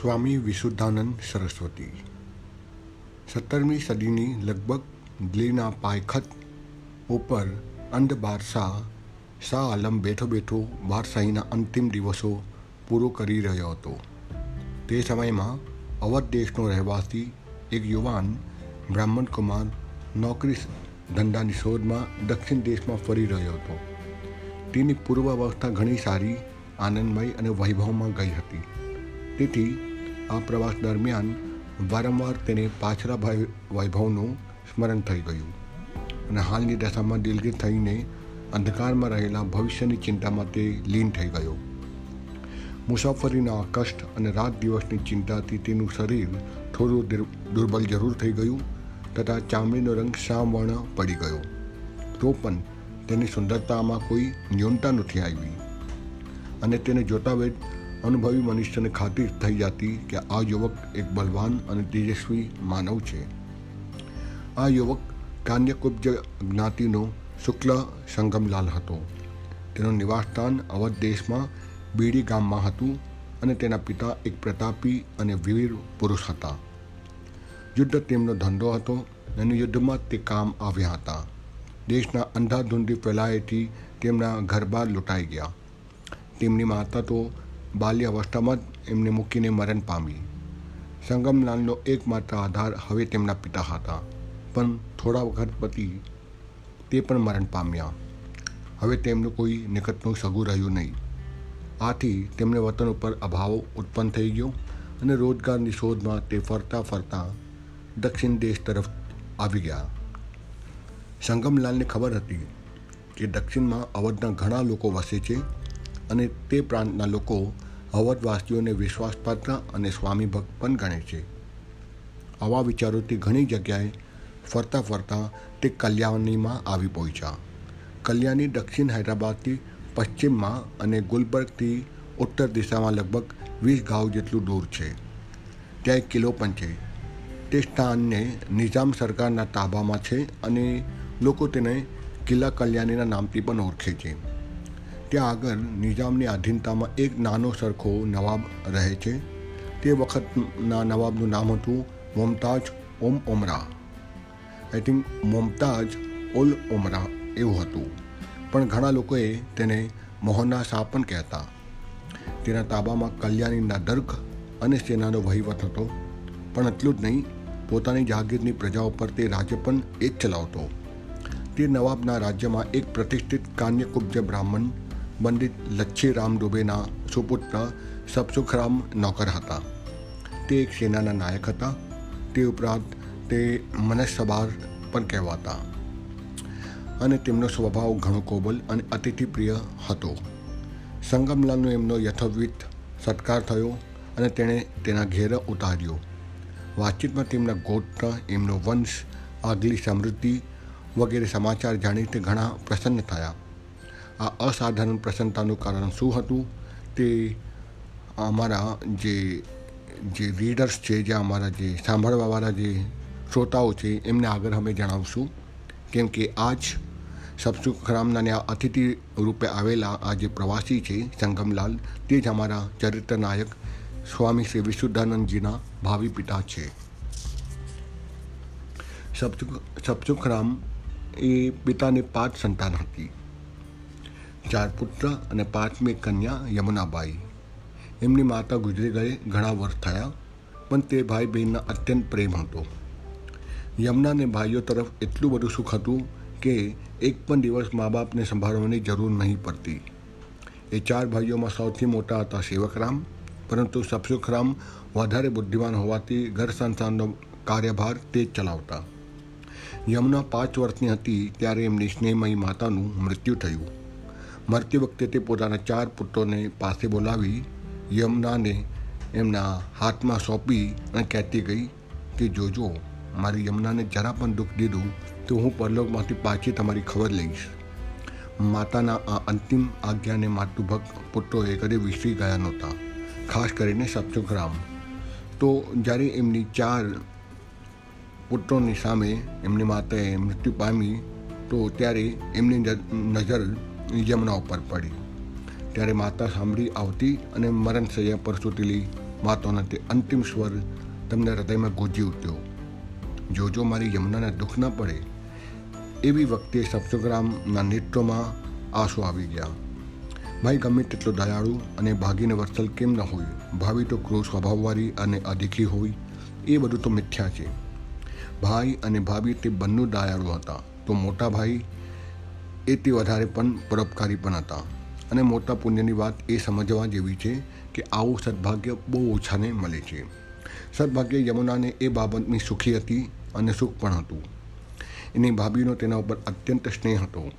સ્વામી વિશુદ્ધાનંદ સરસ્વતી. સત્તરમી સદીની લગભગ દિલ્હીના પાયખત ઉપર અંધ બાદશાહ શાહ આલમ બેઠો બેઠો બાદશાહીના અંતિમ દિવસો પૂરો કરી રહ્યો હતો. તે સમયમાં અવધ દેશનો રહેવાસી એક યુવાન બ્રાહ્મણ કુમાર નોકરી ધંધાની શોધમાં દક્ષિણ દેશમાં ફરી રહ્યો હતો. તેની પૂર્વ અવસ્થા ઘણી સારી, આનંદમય અને વૈભવમાં ગઈ હતી. તેથી આ પ્રવાસ દરમિયાન વારંવાર તેને પાછલા વૈભવનું સ્મરણ થઈ ગયું. અને હાલની દશામાં દિલગીર થઈને અંધકારમાં રહેલા ભવિષ્યની ચિંતામાં તે લીન થઈ ગયો. મુસાફરીના કષ્ટ અને રાત દિવસની ચિંતાથી તેનું શરીર થોડું દુર્બલ જરૂર થઈ ગયું તથા ચામડીનો રંગ શ્યામવર્ણ પડી ગયો. તો પણ તેની સુંદરતામાં કોઈ ન્યૂનતા નથી આવી. અને તેને જોતા વેદ અનુભવી મનુષ્યને ખાતરી થઈ જતી કે આ યુવક એક બલવાન અને તેજસ્વી માનવ છે. આ યુવક કાન્યકુબ્જ જ્ઞાતિનો શુક્લ સંગમલાલ હતો. તેનું નિવાસસ્થાન અવધ દેશમાં બીડી ગામમાં હતું અને તેના પિતા એક પ્રતાપી અને વીર પુરુષ હતા. યુદ્ધ તેમનો ધંધો હતો અને યુદ્ધમાં તે કામ આવ્યા હતા. દેશના અંધાધૂંધી ફેલાયેથી તેમના ઘરબાર લૂંટાઈ ગયા. તેમની માતા તો બાલ્ય અવસ્થામાં જ એમને મૂકીને મરણ પામી સંગમલાલનો એકમાત્ર આધાર હવે તેમના પિતા હતા. પણ થોડા વખત પછી તે પણ મરણ પામ્યા. હવે તેમનું કોઈ નિકટનું સગું રહ્યું નહીં. આથી તેમને વતન ઉપર અભાવ ઉત્પન્ન થઈ ગયો અને રોજગારની શોધમાં તે ફરતા ફરતા દક્ષિણ દેશ તરફ આવી ગયા. સંગમલાલને ખબર હતી કે દક્ષિણમાં અવધના ઘણા લોકો વસે છે અને તે પ્રાંતના લોકો અવધવાસીઓને વિશ્વાસપાત્ર અને સ્વામી ભક્ત પણ ગણે છે. આવા વિચારોથી ઘણી જગ્યાએ ફરતા ફરતા તે કલ્યાણીમાં આવી પહોંચ્યા. કલ્યાણી દક્ષિણ હૈદરાબાદથી પશ્ચિમમાં અને ગુલબર્ગથી ઉત્તર દિશામાં લગભગ વીસ ગાંવ જેટલું દૂર છે. ત્યાં એક કિલ્લો પણ છે. તે સ્થાનને નિઝામ સરકારના તાબામાં છે અને લોકો તેને કિલ્લા કલ્યાણીના નામથી પણ ઓળખે છે. ત્યાં આગળ નિઝામની આધીનતામાં એક નાનો સરખો નવાબ રહે છે. તે વખતના નવાબનું નામ હતું મુમતાજ ઓમ ઓમરા આઈ થિંક મુમતાજ ઓલ ઓમરા એવું હતું. પણ ઘણા લોકોએ તેને મોહનના શાહ પણ કહેતા. તેના તાબામાં કલ્યાણીના દર્ગ અને સેનાનો વહીવટ હતો. પણ એટલું જ નહીં, પોતાની જાગીરની પ્રજા ઉપર તે રાજ્ય પણ એ જ ચલાવતો. તે નવાબના રાજ્યમાં એક પ્રતિષ્ઠિત કાન્યકુબ્જ બ્રાહ્મણ પંડિત લચ્છીરામ દુબેના સુપુત્ર સબસુખરામ નોકર હતા. તે એક સેનાના નાયક હતા. તે ઉપરાંત તે મનસ્સબાર પણ કહેવાતા. અને તેમનો સ્વભાવ ઘણો કોબલ અને અતિથિપ્રિય હતો. સંગમલાલનો એમનો યથોવિત સત્કાર થયો અને તેણે તેના ઘેર ઉતાર્યો. વાતચીતમાં તેમના ગોત્ર, એમનો વંશ, આગલી સમૃદ્ધિ વગેરે સમાચાર જાણી તે ઘણા પ્રસન્ન થયા. આ અસાધારણ પ્રસન્નતાનું કારણ શું હતું? તે અમારા જે જે રીડર્સ છે, જે અમારા જે સાંભળવાવાળા જે શ્રોતાઓ છે, એમને આગળ અમે જણાવશું. કેમ કે આજ સબસુખરામના આ અતિથિ રૂપે આવેલા આ જે પ્રવાસી છે, સંગમલાલ, તે જ અમારા ચરિત્ર નાયક સ્વામી શ્રી વિશુદ્ધાનંદજીના ભાવિ પિતા છે. સબસુખ સબસુખરામ એ પિતાને પાંચ સંતાન હતી. ચાર પુત્ર અને પાંચમી કન્યા યમુનાબાઈ. એમની માતા ગુજરી ગઈ, ઘણા વર્ષ થયા, પણ તે ભાઈ બહેનના અત્યંત પ્રેમ હતો. યમુનાને ભાઈઓ તરફ એટલું બધું સુખ હતું કે એક પણ દિવસ મા બાપને સંભાળવાની જરૂર નહીં પડતી. એ ચાર ભાઈઓમાં સૌથી મોટા હતા સેવકરામ, પરંતુ સપસુખરામ વધારે બુદ્ધિમાન હોવાથી ઘર સંસારનો કાર્યભાર તે જ ચલાવતા. યમુના પાંચ વર્ષની હતી ત્યારે એમની સ્નેહમયી માતાનું મૃત્યુ થયું. મરતી વખતે તે પોતાના ચાર પુત્રોને પાસે બોલાવી યમુનાને એમના હાથમાં સોંપી અને કહેતી ગઈ કે જોજો, મારી યમુનાને જરા પણ દુઃખ દીધું તો હું પરલોકમાંથી પાછી તમારી ખબર લઈશ. માતાના આ અંતિમ આજ્ઞાને માતૃભક્ત પુત્રોએ કદી વિસરી ગયા નહોતા, ખાસ કરીને સપ્તગ્રામ. તો જ્યારે એમની ચાર પુત્રોની સામે એમની માતાએ મૃત્યુ પામી, તો ત્યારે એમની નજર યમુના ઉપર પડી. ત્યારે માતા સાંભળી આવતી અને મરણ સૈયા પર સુતેલી માતાનો તે અંતિમ સ્વર તમને હૃદયમાં ગુંજી ઉઠ્યો. જોજો મારી યમુનાને દુઃખ ન પડે, એવી વખતે સપ્તગ્રામના નેત્રોમાં આંસુ આવી ગયા. ભાઈ, ગમે તેટલો દયાળુ અને ભાગીને વત્સલ કેમ ન હોય? ભાવી તો ક્રોધ સ્વભાવવાળી અને અધિકી હોય. એ બધું તો મિથ્યા છે. ભાઈ અને ભાભી તે બંને દયાળુ હતા. તો મોટા ભાઈ એ તે વધારે પણ પરોપકારી પણ હતા. અને મોટા પુણ્યની વાત એ સમજવા જેવી છે કે આવું સદભાગ્ય બહુ ઓછાને મળે છે. સદભાગ્ય યમુનાને એ બાબતની સુખી હતી અને સુખ પણ હતું. એની ભાભીનો તેના ઉપર અત્યંત સ્નેહ હતો.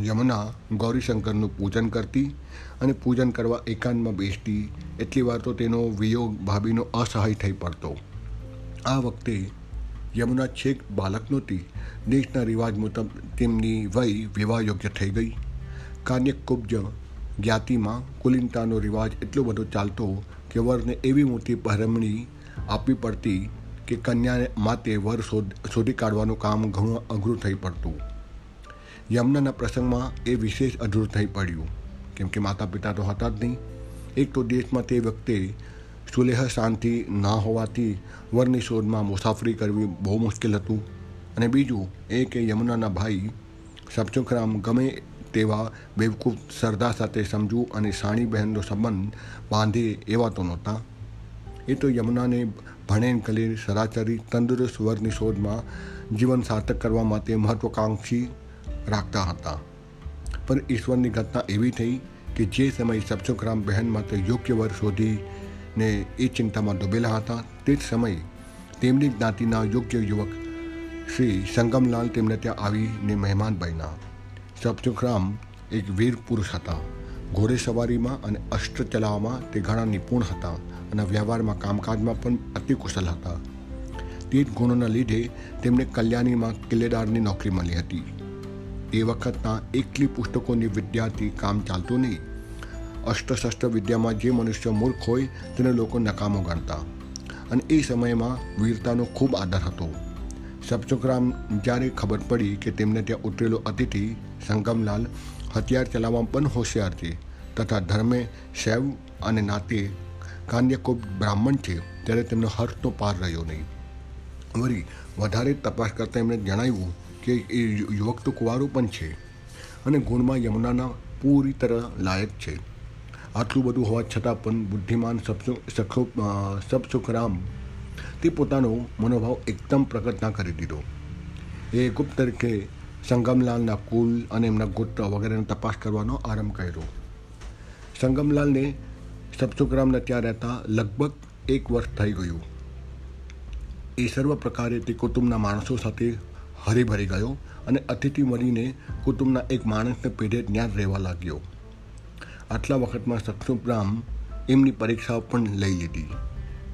યમુના ગૌરીશંકરનું પૂજન કરતી અને પૂજન કરવા એકાંતમાં બેસતી, એટલી વાર તો તેનો વિયોગ ભાભીનો અસહાય થઈ પડતો. આ વખતે યમુના છેક બાલક નહોતી. દેશના રિવાજ મુજબ તેમની વય વિવાહ યોગ્ય થઈ ગઈ. કાન્યકુબ્જ જ્ઞાતિમાં કુલિનતાનો રિવાજ એટલો બધો ચાલતો કે વરને એવી મોટી પહેરમણી આપવી પડતી કે કન્યાને માટે વર શોધી કાઢવાનું કામ ઘણું અઘરું થઈ પડતું. યમુનાના પ્રસંગમાં એ વિશેષ અઘરું થઈ પડ્યું. કેમ કે માતા પિતા તો હતા જ નહીં. એક તો દેશમાં તે વખતે સુલેહ શાંતિ ના હોવાથી વરની શોધમાં મુસાફરી કરવી બહુ મુશ્કેલ હતું. અને બીજું એ કે યમુનાના ભાઈ સબચુખરામ ગમે તેવા બેવકૂફ સરદાર સાથે સમજવું અને સાણી બહેનનો સંબંધ બાંધે એવા તો નહોતા. એ તો યમુનાને ભણેન કલીર સરાચરી તંદુરસ્ત વરની શોધમાં જીવન સાર્થક કરવા માટે મહત્વાકાંક્ષી રાખતા હતા. પણ ઈશ્વરની ઘટના એવી થઈ કે જે સમયે સબચુખરામ બહેન માટે યોગ્ય વર શોધીને એ ચિંતામાં ડૂબેલા હતા તે જ સમયે તેમની જ્ઞાતિના યોગ્ય યુવક શ્રી સંગમલાલ તેમને ત્યાં આવીને મહેમાન બન્યા. સબચુખરામ એક વીર પુરુષ હતા. ઘોડે સવારીમાં અને અસ્ત્ર ચલાવવામાં તે ઘણા નિપુણ હતા અને વ્યવહારમાં કામકાજમાં પણ અતિ કુશલ હતા. તે જ ગુણોના લીધે તેમને કલ્યાણીમાં કિલ્લેદારની નોકરી મળી હતી. એ વખતના એકલી પુસ્તકોની વિદ્યાર્થી કામ ચાલતું નહીં. અસ્ત્રશસ્ત્ર વિદ્યામાં જે મનુષ્ય મૂર્ખ હોય તેને લોકો નકામો ગણતા. અને એ સમયમાં વીરતાનો ખૂબ આદર હતો. સબચુકરામ જ્યારે ખબર પડી કે તેમને ત્યાં ઉતરેલો અતિથિ સંગમલાલ હથિયાર ચલાવવામાં પણ હોશિયાર છે તથા ધર્મે શૈવ અને નાતે કાન્યકુબ બ્રાહ્મણ છે ત્યારે તેમનો હર્ષ તો પાર રહ્યો નહીં. વળી વધારે તપાસ કરતાં એમણે જણાવ્યું કે એ યુવક તો કુંવારો પણ છે અને ગુણમાં યમુનાના પૂરી તરહ લાયક છે. આટલું બધું હોવા છતાં પણ બુદ્ધિમાન સબસુ સપસુખરામ તે પોતાનો મનોભાવ એકદમ પ્રગટ ના કરી દીધો. એ ગુપ્ત તરીકે સંગમલાલના કુલ અને એમના ગોત્ર વગેરેની તપાસ કરવાનો આરંભ કર્યો. સંગમલાલને સપસુખરામને ત્યાં રહેતા લગભગ એક વર્ષ થઈ ગયું. એ સર્વ પ્રકારે તે કુટુંબના માણસો સાથે હરીભરી ગયો અને અતિથિ મળીને કુટુંબના એક માણસને પેઢે ત્યાં રહેવા લાગ્યો. આટલા વખતમાં સક્ષુભરામ એમની પરીક્ષાઓ પણ લઈ લીધી.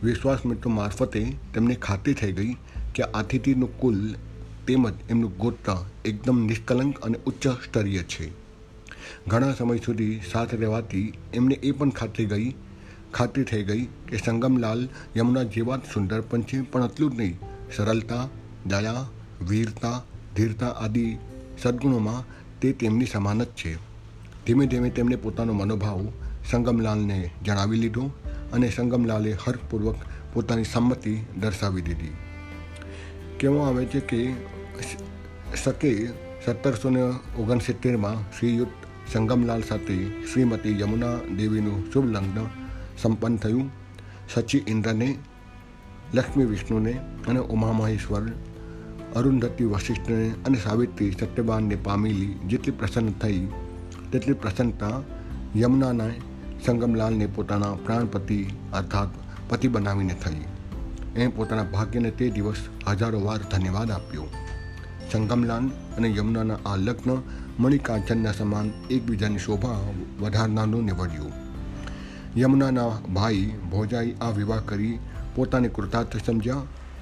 વિશ્વાસ મિત્રો મારફતે તેમને ખાતરી થઈ ગઈ કે આતિથિનું કુલ તેમજ એમનું ગોત્ર એકદમ નિષ્કલંક અને ઉચ્ચ સ્તરીય છે. ઘણા સમય સુધી સાથ રહેવાથી એમને એ પણ ખાતરી ગઈ, ખાતરી થઈ ગઈ કે સંગમલાલ યમુના જેવા જ સુંદર પણ છે, પણ એટલું જ નહીં. સરળતા, દયા, વીરતા, ધીરતા આદિ સદગુણોમાં તે તેમની સમાન જ છે. ધીમે ધીમે તેમણે પોતાનો મનોભાવ સંગમલાલને જણાવી લીધો અને સંગમલાલે હર્ષપૂર્વક પોતાની સંમતિ દર્શાવી દીધી. કહેવામાં આવે છે કે શકે સત્તરસો ને ઓગણસિત્તેરમાં શ્રીયુત સંગમલાલ સાથે શ્રીમતી યમુના દેવીનું શુભ લગ્ન સંપન્ન થયું. સચી ઇન્દ્રને, લક્ષ્મી વિષ્ણુને અને ઉમા મહેશ્વર અરુંધતી વશિષ્ઠને અને સાવિત્રી સત્યવાનને પામેલી જેટલી પ્રસન્ન થઈ તેટલી પ્રસન્નતા યમુનાના સંગમલાલને પોતાના પ્રાણપતિ અર્થાત પતિ બનાવીને થઈ. એ પોતાના ભાગ્યને તે દિવસ હજારો વાર ધન્યવાદ આપ્યો. સંગમલાલ અને યમુનાના આ લગ્ન મણિકાંચનના સમાન એકબીજાની શોભા વધારનારું નીવડ્યું. યમુનાના ભાઈ ભોજાઈ આ વિવાહ કરી પોતાને કૃતાર્થ સમજ્યા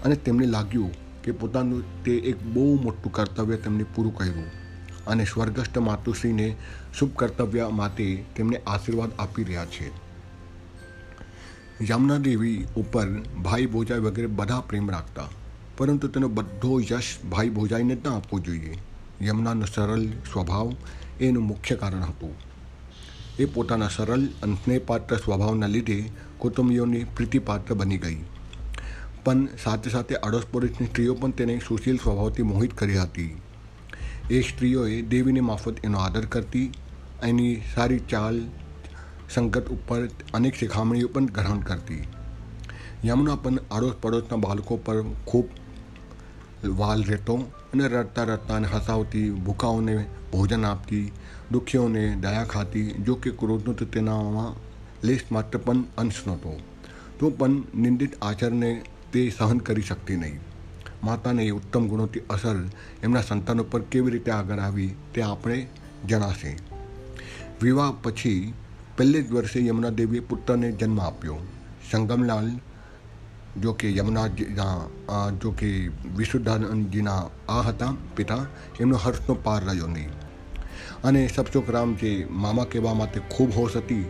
અને તેમને લાગ્યું કે પોતાનું તે એક બહુ મોટું કર્તવ્ય તેમને પૂરું કર્યું. અને સ્વર્ગસ્થ માતુશ્રીને શુભ કર્તવ્ય માટે તેમને આશીર્વાદ આપી રહ્યા છે. યમુના દેવી ઉપર ભાઈ ભોજાઈ વગેરે બધા પ્રેમ રાખતા, પરંતુ તેનો બધો યશ ભાઈ ભોજાઈને ન આપવો જોઈએ. યમુનાનો સરળ સ્વભાવ એનું મુખ્ય કારણ હતું. એ પોતાના સરળ અને સ્નેહપાત્ર સ્વભાવના લીધે કુટુંબીઓની પ્રીતિપાત્ર બની ગઈ. પણ સાથે સાથે અડોશ પડોશની સ્ત્રીઓ પણ તેને સુશીલ સ્વભાવથી મોહિત કરી હતી. એ સ્ત્રીઓએ દેવીની માફત એનો આદર કરતી એની સારી ચાલ સંકટ ઉપર અનેક શિખામણીઓ પણ ગ્રહણ કરતી યમુના પણ આડોશ પડોશના બાળકો પર ખૂબ વાલ રહેતો અને રડતા રડતા અને હસાવતી ભૂખાઓને ભોજન આપતી દુઃખીઓને દયા ખાતી જો કે ક્રોધનો તો તેનામાં લેશ માત્ર પણ અંશ નહોતો તો પણ નિંદિત આચરને તે સહન કરી શકતી નહીં માતાને એ ઉત્તમ ગુણોથી અસર એમના સંતાન ઉપર કેવી રીતે આગળ આવી તે આપણે જણાશે. વિવાહ પછી પહેલે જ વર્ષે યમુના દેવીએ પુત્રને જન્મ આપ્યો. સંગમલાલ, જો કે યમુનાજીના જો કે વિશુદ્ધાનંદજીના આ હતા પિતા, એમનો હર્ષનો પાર રહ્યો નહીં. અને સપચોક રામ જે મામા કહેવા માટે ખૂબ હોશ હતી,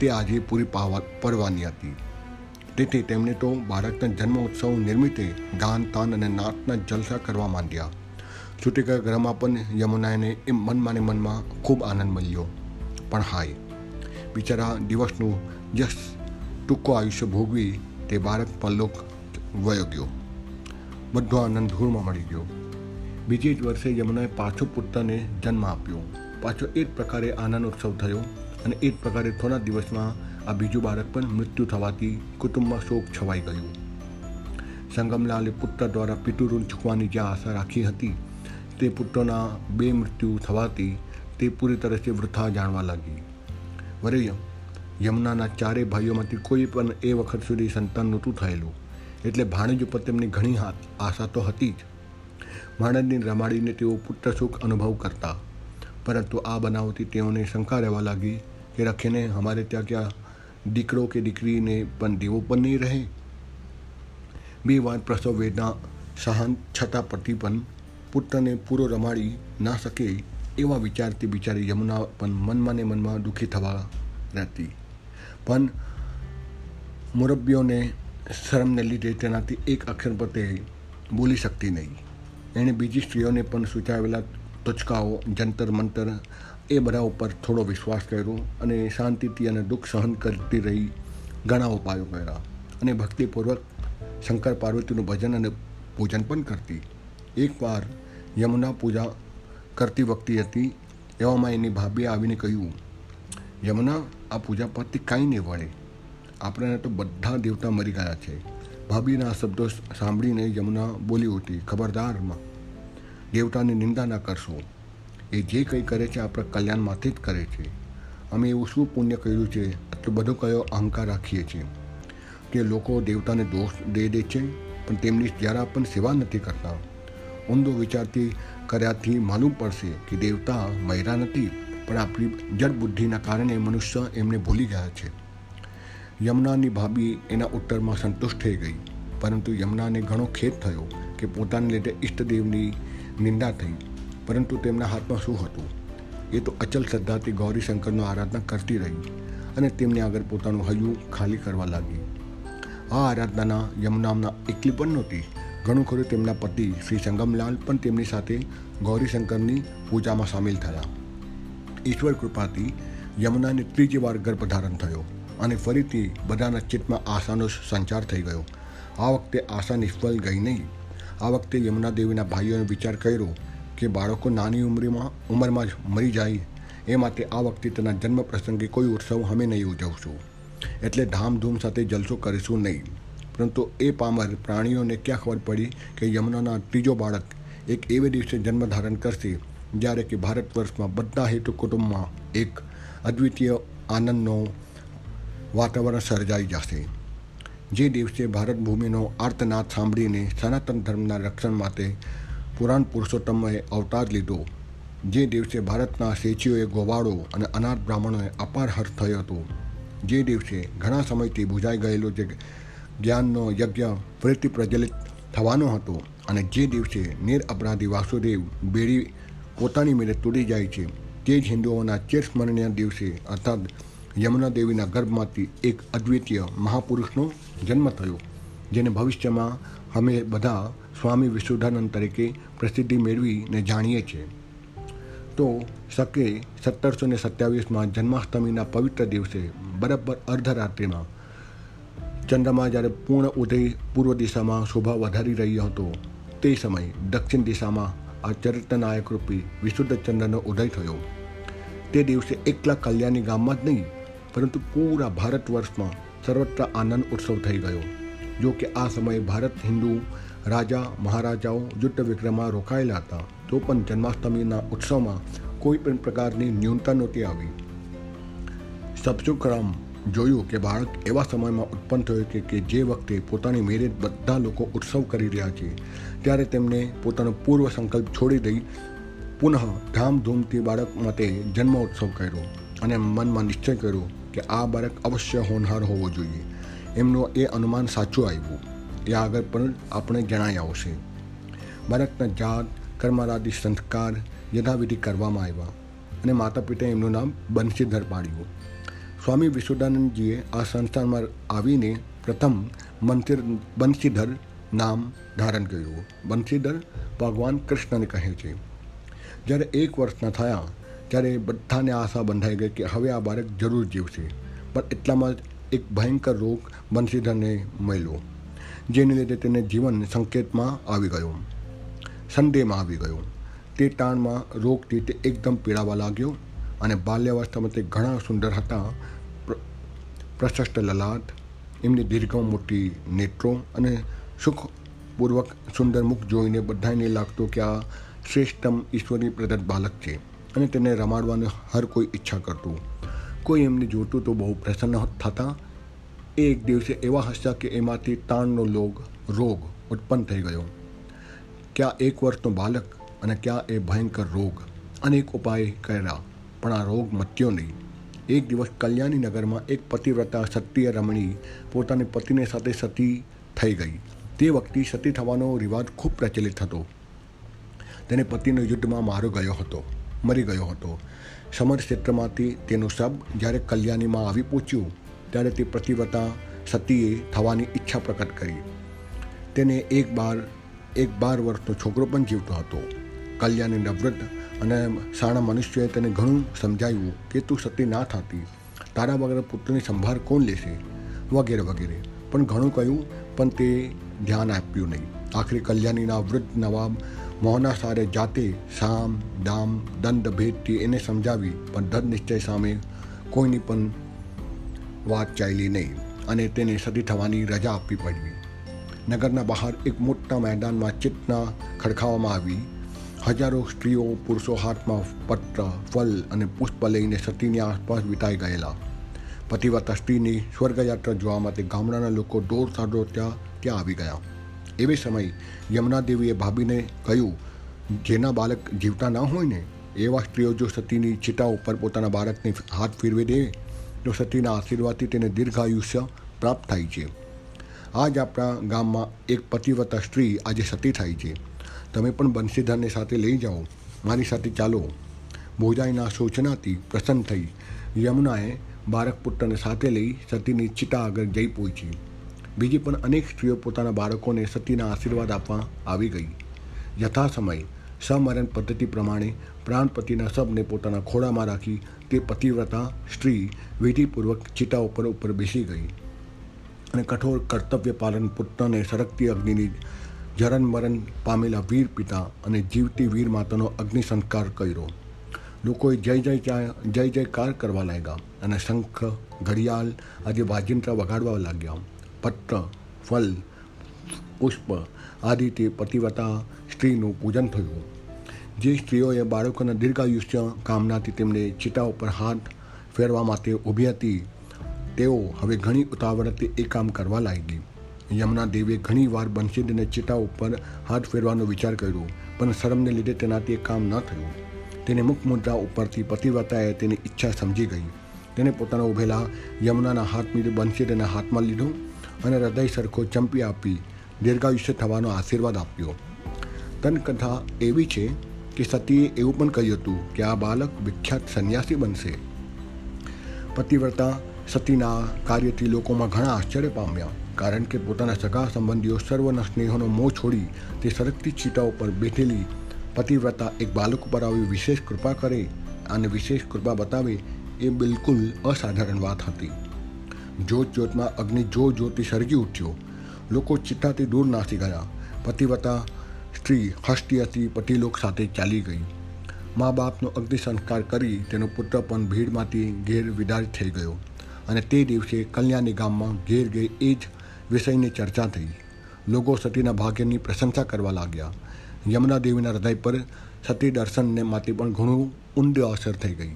તે આજે પૂરી પાવા પડવાની હતી. તેથી તેમણે તો બાળકના જન્મ ઉત્સવ નિર્મિતે દાન, તાન અને નાતના જલસા કરવા માંડ્યા. છૂટીકા ગ્રહમાં પણ યમુનાને એ મનમાં ને મનમાં ખૂબ આનંદ મળ્યો. પણ હાય, બિચારા દિવસનું જસ ટૂંકો આયુષ્ય ભોગવી તે બાળક પરલોક વયો ગયો. બધો આનંદ ધૂળમાં મળી ગયો. બીજી જ વર્ષે યમુનાએ પાછો પુત્રને જન્મ આપ્યો. પાછો એ જ પ્રકારે આનંદ ઉત્સવ થયો અને એ જ પ્રકારે થોડા દિવસમાં આ બીજું બાળક પણ મૃત્યુ થવાથી કુટુંબમાં શોક છવાઈ ગયું. સંગમલાલે પુત્ર દ્વારા પિતૃઋણ ચૂકવાની જે આશા રાખી હતી, તે પુત્રના બે મૃત્યુ થવાથી તે પૂરી તરફથી વૃથા જાણવા લાગી. વરે યમુનાના ચારેય ભાઈઓમાંથી કોઈ પણ એ વખત સુધી સંતાન નહોતું થયેલું, એટલે ભાણેજ ઉપર તેમની ઘણી આશા તો હતી જ. ભાણેજની રમાડીને તેઓ પુત્ર સુખ અનુભવ કરતા, પરંતુ આ બનાવથી તેઓને શંકા રહેવા લાગી કે રખીને અમારે ત્યાં ક્યાં દીકરો કે દીકરીને પણ દેવો પણ નહીં રહે. બે વાર પ્રસવ વેદના સહન છતાં પતિ પણ પુત્રને પૂરો રમાડી ના શકે એવા વિચારથી બિચારી યમુના પણ મનમાં ને મનમાં દુઃખી થવા રહેતી. પણ મુરબ્બીઓને શરમને લીધે તેનાથી એક અક્ષર પર તે બોલી શકતી નહીં. એણે બીજી સ્ત્રીઓને પણ સૂચાવેલા તુચકાઓ જંતર મંતર એ બધા ઉપર થોડો વિશ્વાસ કર્યો અને શાંતિથી અને દુઃખ સહન કરતી રહી ઘણા ઉપાયો કર્યા અને ભક્તિપૂર્વક શંકર પાર્વતીનું ભજન અને પૂજન પણ કરતી. એકવાર યમુના પૂજા કરતી વખતે હતી, એવામાં એની ભાભીએ આવીને કહ્યું, યમુના, આ પૂજા પરથી કાંઈ નહીં વળે. આપણને તો બધા દેવતા મરી ગયા છે. ભાભીના શબ્દો સાંભળીને યમુના બોલી ઉઠી ખબરદારમાં દેવતાની નિંદા ના કરશો. એ જે કંઈ કરે છે, આપણા કલ્યાણમાંથી જ કરે છે. અમે એવું શું પુણ્ય કર્યું છે? આટલો બધો કયો અહંકાર રાખીએ છીએ? કે લોકો દેવતાને દોષ દે દે છે, પણ તેમની જરા પણ સેવા નથી કરતા. ઊંધો વિચારથી કર્યાથી માલુમ પડશે કે દેવતા મયરા નથી, પણ આપણી જડબુદ્ધિના કારણે મનુષ્ય એમને ભૂલી ગયા છે. યમુનાની ભાભી એના ઉત્તરમાં સંતુષ્ટ થઈ ગઈ, પરંતુ યમુનાને ઘણો ખેદ થયો કે પોતાને લીધે ઈષ્ટદેવની નિંદા થઈ. પરંતુ તેમના હાથમાં શું હતું? એ તો અચલ શ્રદ્ધાથી ગૌરીશંકરનો આરાધના કરતી રહી અને તેમને આગળ પોતાનું હૈયું ખાલી કરવા લાગી. આ આરાધનાના યમુનામના એકલી પણ નહોતી. ઘણું ખરું તેમના પતિ શ્રી સંગમલાલ પણ તેમની સાથે ગૌરીશંકરની પૂજામાં સામેલ થયા. ઈશ્વર કૃપાથી યમુનાને ત્રીજી વાર ગર્ભધારણ થયો અને ફરીથી બધાના ચિત્તમાં આશાનો સંચાર થઈ ગયો. આ વખતે આશા નિષ્ફળ ગઈ નહીં. આ વખતે યમુના દેવીના ભાઈઓનો વિચાર કર્યો કે બાળકો નાની ઉંમરીમાં ઉંમરમાં જ મરી જાય એ માટે આ વખતે તેના જન્મ પ્રસંગે કોઈ ઉત્સવ અમે નહીં ઉજવશું. એટલે ધામધૂમ સાથે જલસો કરીશું નહીં. પરંતુ એ પામર પ્રાણીઓને ક્યાં ખબર પડી કે યમુનાના ત્રીજો બાળક એક એવે દિવસે જન્મ ધારણ કરશે, જ્યારે કે ભારત વર્ષમાં બધા હેતુ કુટુંબમાં એક અદ્વિતીય આનંદનો વાતાવરણ સર્જાઈ જશે. જે દિવસે ભારત ભૂમિનો આર્તનાદ સાંભળીને સનાતન ધર્મના રક્ષણ માટે પુરાણ પુરુષોત્તમોએ અવતાર લીધો. જે દિવસે ભારતના શેચીઓએ ગોવાળો અને અનાથ બ્રાહ્મણોએ અપાર હર્ષ થયો હતો. જે દિવસે ઘણા સમયથી બુજાઈ ગયેલો જે જ્ઞાનનો યજ્ઞ ફરીથી પ્રજ્વલિત થવાનો હતો અને જે દિવસે નિર અપરાધી વાસુદેવ બેડી પોતાની મેળે તૂટી જાય છે, તે જ હિન્દુઓના ચિરસ્મરણીય દિવસે અર્થાત યમુના દેવીના ગર્ભમાંથી એક અદ્વિતીય મહાપુરુષનો જન્મ થયો, જેને ભવિષ્યમાં અમે બધા સ્વામી વિશુદ્ધાનંદ તરીકે પ્રસિદ્ધિ મેળવીને જાણીએ છીએ. તો શકે સત્તરસો ને સત્યાવીસમાં જન્માષ્ટમીના પવિત્ર દિવસે બરાબર અર્ધરાત્રિમાં ચંદ્રમા જ્યારે પૂર્ણ ઉદય પૂર્વ દિશામાં શોભા વધારી રહ્યો હતો, તે સમયે દક્ષિણ દિશામાં આ ચરિત્રનાયક રૂપી વિશુદ્ધ ચંદ્રનો ઉદય થયો. તે દિવસે એકલા કલ્યાણી ગામમાં જ નહીં, પરંતુ પૂરા ભારત વર્ષમાં સર્વત્ર આનંદ ઉત્સવ થઈ ગયો. જો કે આ સમયે ભારત હિન્દુ રાજા મહારાજાઓ યુદ્ધ વિક્રમમાં રોકાયેલા હતા તો પણ જન્માષ્ટમીના ઉત્સવમાં કોઈ પણ પ્રકારની ન્યૂનતા નહોતી આવી સબસુખરામ જોયું કે બાળક એવા સમયમાં ઉત્પન્ન થયો છે કે જે વખતે પોતાની મેરેજ બધા લોકો ઉત્સવ કરી રહ્યા છે ત્યારે તેમને પોતાનો પૂર્વ સંકલ્પ છોડી દઈ પુનઃ ધામધૂમથી બાળક માટે જન્મ ઉત્સવ કર્યો અને મનમાં નિશ્ચય કર્યો કે આ બાળક અવશ્ય હોનહાર હોવો જોઈએ એમનું એ અનુમાન સાચું આવ્યું. એ આગળ પણ આપણે જણાઈ આવશે. બાળકના જાત કર્મારાદિ સંસ્કાર, યથાવિધિ કરવામાં આવ્યા અને માતા પિતાએ એમનું નામ બંશીધર પાડ્યું. સ્વામી વિશ્વદાનંદજીએ આ સંસ્થાનમાં આવીને પ્રથમ મંદિર બંશીધર નામ ધારણ કર્યું. બંશીધર ભગવાન કૃષ્ણને કહે છે. જ્યારે એક વર્ષના થયા, ત્યારે બધાને આશા બંધાઈ ગઈ કે હવે આ બાળક જરૂર જીવશે. પણ એટલામાં એક ભયંકર રોગ બંશીધરને મળ્યો, જેને લીધે તેને જીવન સંકેતમાં આવી ગયો, સંદેહમાં આવી ગયો. તે તાણમાં રોગથી તે એકદમ પીડાવા લાગ્યો અને બાલ્યાવસ્થામાં તે ઘણા સુંદર હતા. પ્રશસ્ત લલાટ, એમની દીર્ઘ મોટી નેત્રો અને સુખપૂર્વક સુંદર મુખ જોઈને બધાને લાગતું કે આ શ્રેષ્ઠતમ ઈશ્વરની પ્રદત્ત બાલક છે અને તેને રમાડવાની હર કોઈ ઈચ્છા કરતું. કોઈ એમને જોતું તો બહુ પ્રસન્ન થતા. એ એક દિવસે એવા હસ્યા કે એમાંથી તાણનો લોગ, રોગ ઉત્પન્ન થઈ ગયો. ક્યાં એક વર્ષનો બાલક અને ક્યાં એ ભયંકર રોગ. અનેક ઉપાય કર્યા, પણ આ રોગ મત્યો નહીં. એક દિવસ કલ્યાણી નગરમાં એક પતિવ્રતા સત્ય રમણી પોતાની પતિને સાથે સતી થઈ ગઈ. તે વખતે સતી થવાનો રિવાજ ખૂબ પ્રચલિત હતો. તેને પતિનો યુદ્ધમાં મારો ગયો હતો, મરી ગયો હતો. સમર ક્ષેત્રમાંથી તેનું શબ જ્યારે કલ્યાણીમાં આવી પહોંચ્યું, ત્યારે તે પ્રતિવતા સતીએ થવાની ઈચ્છા પ્રકટ કરી. તેને એક બાર એક બાર વર્ષનો છોકરો પણ જીવતો હતો. કલ્યાણી નવૃત્ત અને સાણા મનુષ્યએ તેને ઘણું સમજાવ્યું કે તું સતી ના થતી. તારા વગર પુત્રની સંભાળ કોણ લેશે? વગેરે વગેરે. પણ ઘણું કહ્યું, પણ તે ધ્યાન આપ્યું નહીં. આખરી કલ્યાણીના વૃદ્ધ નવાબ મોહના સારે જાતે, સામ, દામ, દંડ ભેદથી એને સમજાવી, પણ દૃઢ નિશ્ચય સામે કોઈની પણ વાત ચાલી નહીં અને તેને સદી થવાની રજા આપવી પડી નગરના બહાર એક મોટા મેદાનમાં ચિત્તના ખડખાવામાં આવી, હજારો સ્ત્રીઓ પુરુષો હાથમાં પત્ર ફલ અને પુષ્પ લઈને સતીની આસપાસ વિતાઈ ગયેલા. પતિવતા સ્ત્રીની સ્વર્ગયાત્રા જોવા માટે ગામડાના લોકો દોર સાડો ત્યાં ત્યાં આવી ગયા. એવે સમય યમુના દેવીએ ભાભીને કહ્યું, જેના બાળક જીવતા ન હોય ને, એવા સ્ત્રીઓ જો સતીની ચિતા ઉપર પોતાના બાળકને હાથ ફેરવી દે, તો સતીના આશીર્વાદથી તેને દીર્ઘાયુષ્ય પ્રાપ્ત થાય છે. આજ આપણા ગામમાં એક પતિવતા સ્ત્રી આજે સતી થાય છે. તમે પણ બંશીધરને સાથે લઈ જાઓ. મારી સાથે ચાલો. ભોજાઈના સૂચનાથી પ્રસન્ન થઈ યમુનાએ બાળક પુત્રને સાથે લઈ સતીની ચિતા આગળ જઈ પહોંચી. બીજી પણ અનેક સ્ત્રીઓ પોતાના બાળકોને સતીના આશીર્વાદ આપવા આવી ગઈ. યથા સમય સમરણ પદ્ધતિ પ્રમાણે પ્રાણપતિના શબને પોતાના ખોળામાં રાખી તે પતિવ્રતા સ્ત્રી વિધિપૂર્વક ચિતા ઉપર ઉપર બેસી ગઈ અને કઠોર કર્તવ્ય પાલન પુત્રને સરકતી અગ્નિની જરણ મરણ પામેલા વીર પિતા અને જીવતી વીર માતાનો અગ્નિ સંસ્કાર કર્યો. લોકોએ જય જય જય જયકાર કરવા લાગ્યા અને શંખ, ઘડિયાળ આજે વાજિંત્ર વગાડવા લાગ્યા. પત્ર ફલ, પુષ્પ આદિથી પતિવતા સ્ત્રીનું પૂજન થયું. જે સ્ત્રીઓએ બાળકોના દીર્ઘાયુષ્ય કામનાથી તેમને ચિતા ઉપર હાથ ફેરવા માટે ઊભી હતી. તેઓ હવે ઘણી ઉતાવળથી એ કામ કરવા લાગી. યમુના દેવીએ ઘણીવાર બંસીદને ચિતા ઉપર હાથ ફેરવાનો વિચાર કર્યો, પણ શરમને લીધે તેનાથી એ કામ ન થયું. તેને મુખ મુદ્રા ઉપરથી પતિવ્રતાએ તેની ઈચ્છા સમજી ગઈ. તેને પોતાના ઉભેલા યમુનાના હાથ મીધું બંસીદના હાથમાં લીધો. અને હૃદય સરખો ચંપી આપી દીર્ઘાયુષ્ય થવાનો આશીર્વાદ આપ્યો. તનકથા એવી છે કે સતીએ એવું પણ કહ્યું હતું કે આ બાળક વિખ્યાત સંન્યાસી બનશે. પતિવ્રતા સતીના કાર્યથી લોકોમાં ઘણા આશ્ચર્ય પામ્યા, કારણ કે પોતાના સગા સંબંધીઓ સર્વના સ્નેહોનો મોં છોડી તે સરકતી ચીટા ઉપર બેઠેલી પતિવ્રતા એક બાળક ઉપર આવી વિશેષ કૃપા કરે અને વિશેષ કૃપા બતાવે એ બિલકુલ અસાધારણ વાત હતી. જોત જોતમાં અગ્નિ જો જોતી સળગી ઉઠ્યો. લોકો ચિત્તાથી દૂર નાસી ગયા. પતિવતા સ્ત્રી હસતી હસતી પતિલોક સાથે ચાલી ગઈ. મા બાપનો અગ્નિ સંસ્કાર કરી તેનો પુત્ર પણ ભીડમાંથી ઘેર વિદાય થઈ ગયો અને તે દિવસે કલ્યાણી ગામમાં ઘેર ઘેર એ જ વિષયની ચર્ચા થઈ. લોકો સતીના ભાગ્યની પ્રશંસા કરવા લાગ્યા. યમુના દેવીના હૃદય પર સતી દર્શનને માટે પણ ઘણું ઊંડી અસર થઈ ગઈ.